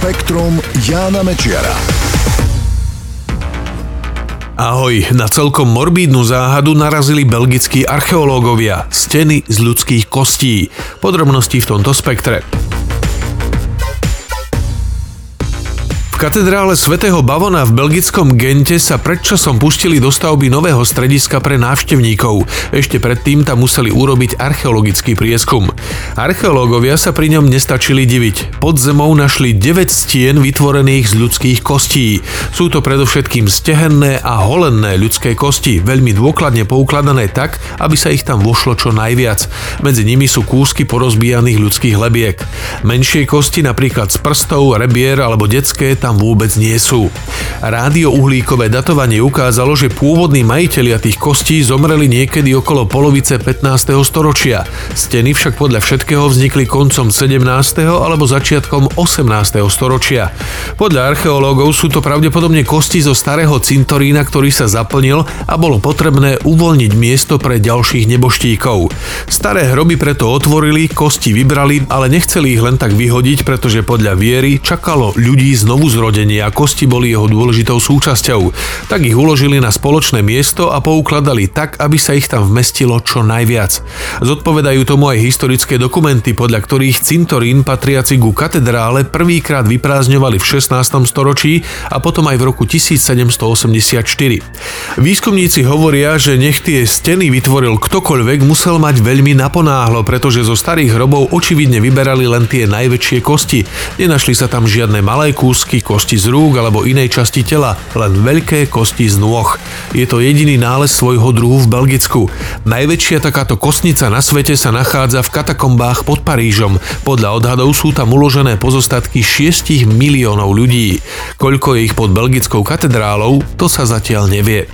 Spektrum Jána Mečiara. Ahoj, na celkom morbídnu záhadu narazili belgickí archeológovia. Steny z ľudských kostí. Podrobnosti v tomto spektre. Katedrále svätého Bavona v belgickom Gente sa predčasom pustili do stavby nového strediska pre návštevníkov. Ešte predtým tam museli urobiť archeologický prieskum. Archeológovia sa pri ňom nestačili diviť. Pod zemou našli 9 stien vytvorených z ľudských kostí. Sú to predovšetkým stehenné a holenné ľudské kosti, veľmi dôkladne poukladané tak, aby sa ich tam vošlo čo najviac. Medzi nimi sú kúsky porozbijaných ľudských lebiek. Menšie kosti, napríklad z prstov, rebier alebo detské, tam tam vôbec nie sú. Rádiouhlíkové datovanie ukázalo, že pôvodní majitelia tých kostí zomreli niekedy okolo polovice 15. storočia. Steny však podľa všetkého vznikli koncom 17. alebo začiatkom 18. storočia. Podľa archeológov sú to pravdepodobne kosti zo starého cintorína, ktorý sa zaplnil a bolo potrebné uvoľniť miesto pre ďalších neboštíkov. Staré hroby preto otvorili, kosti vybrali, ale nechceli ich len tak vyhodiť, pretože podľa viery čakalo ľudí znovu z zrodenie a kosti boli jeho dôležitou súčasťou. Tak ich uložili na spoločné miesto a poukladali tak, aby sa ich tam vmestilo čo najviac. Zodpovedajú tomu aj historické dokumenty, podľa ktorých cintorín patriaci ku katedrále prvýkrát vyprázdňovali v 16. storočí a potom aj v roku 1784. Výskumníci hovoria, že nech tie steny vytvoril ktokoľvek, musel mať veľmi naponáhlo, pretože zo starých hrobov očividne vyberali len tie najväčšie kosti. Nenašli sa tam žiadne malé kúsky, kosti z rúk alebo inej časti tela, len veľké kosti z nôh. Je to jediný nález svojho druhu v Belgicku. Najväčšia takáto kostnica na svete sa nachádza v katakombách pod Parížom. Podľa odhadov sú tam uložené pozostatky 6 miliónov ľudí. Koľko je ich pod belgickou katedrálou, to sa zatiaľ nevie.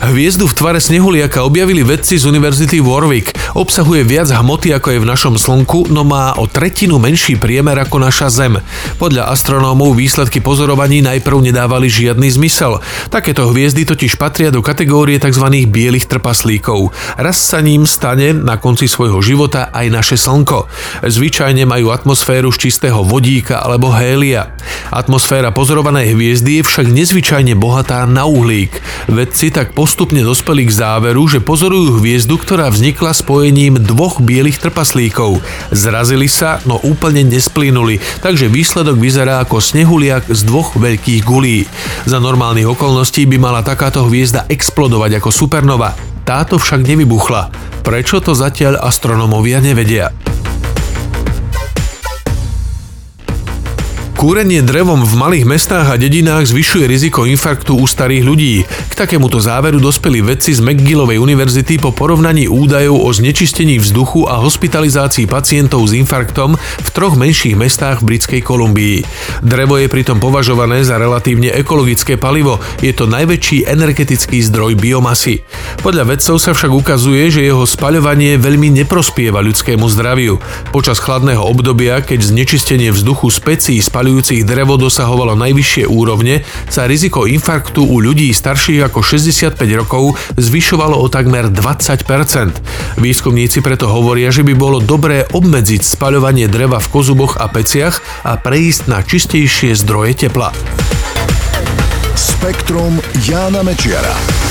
Hviezdu v tvare snehuliaka objavili vedci z Univerzity Warwick. Obsahuje viac hmoty ako je v našom Slnku, no má o tretinu menší priemer ako naša Zem. Podľa astronómov výsledky pozorovaní najprv nedávali žiadny zmysel. Takéto hviezdy totiž patria do kategórie tzv. bielých trpaslíkov. Raz sa ním stane na konci svojho života aj naše Slnko. Zvyčajne majú atmosféru z čistého vodíka alebo hélia. Atmosféra pozorovanej hviezdy je však nezvyčajne bohatá na uhlík. Vedci tak postupne dospeli k záveru, že pozorujú hviezdu, ktorá vznikla spojením dvoch bielých trpaslíkov. Zrazili sa, no úplne nesplínuli, takže výsledok vyzerá ako snehuliak z dvoch veľkých gulí. Za normálnych okolností by mala takáto hviezda explodovať ako supernova. Táto však nevybuchla. Prečo to zatiaľ astronómovia nevedia? Kúrenie drevom v malých mestách a dedinách zvyšuje riziko infarktu u starých ľudí. K takémuto záveru dospeli vedci z McGillovej univerzity po porovnaní údajov o znečistení vzduchu a hospitalizácii pacientov s infarktom v troch menších mestách v Britskej Kolumbii. Drevo je pritom považované za relatívne ekologické palivo, je to najväčší energetický zdroj biomasy. Podľa vedcov sa však ukazuje, že jeho spaľovanie veľmi neprospieva ľudskému zdraviu. Počas chladného obdobia, keď znečistenie vzduchu specí spaľujú spalujúcich drevo dosahovalo najvyššie úrovne, sa riziko infarktu u ľudí starších ako 65 rokov zvyšovalo o takmer 20%. Výskumníci preto hovoria, že by bolo dobré obmedziť spaľovanie dreva v kozuboch a peciach a prejsť na čistejšie zdroje tepla. Spektrum Jána Mečiara.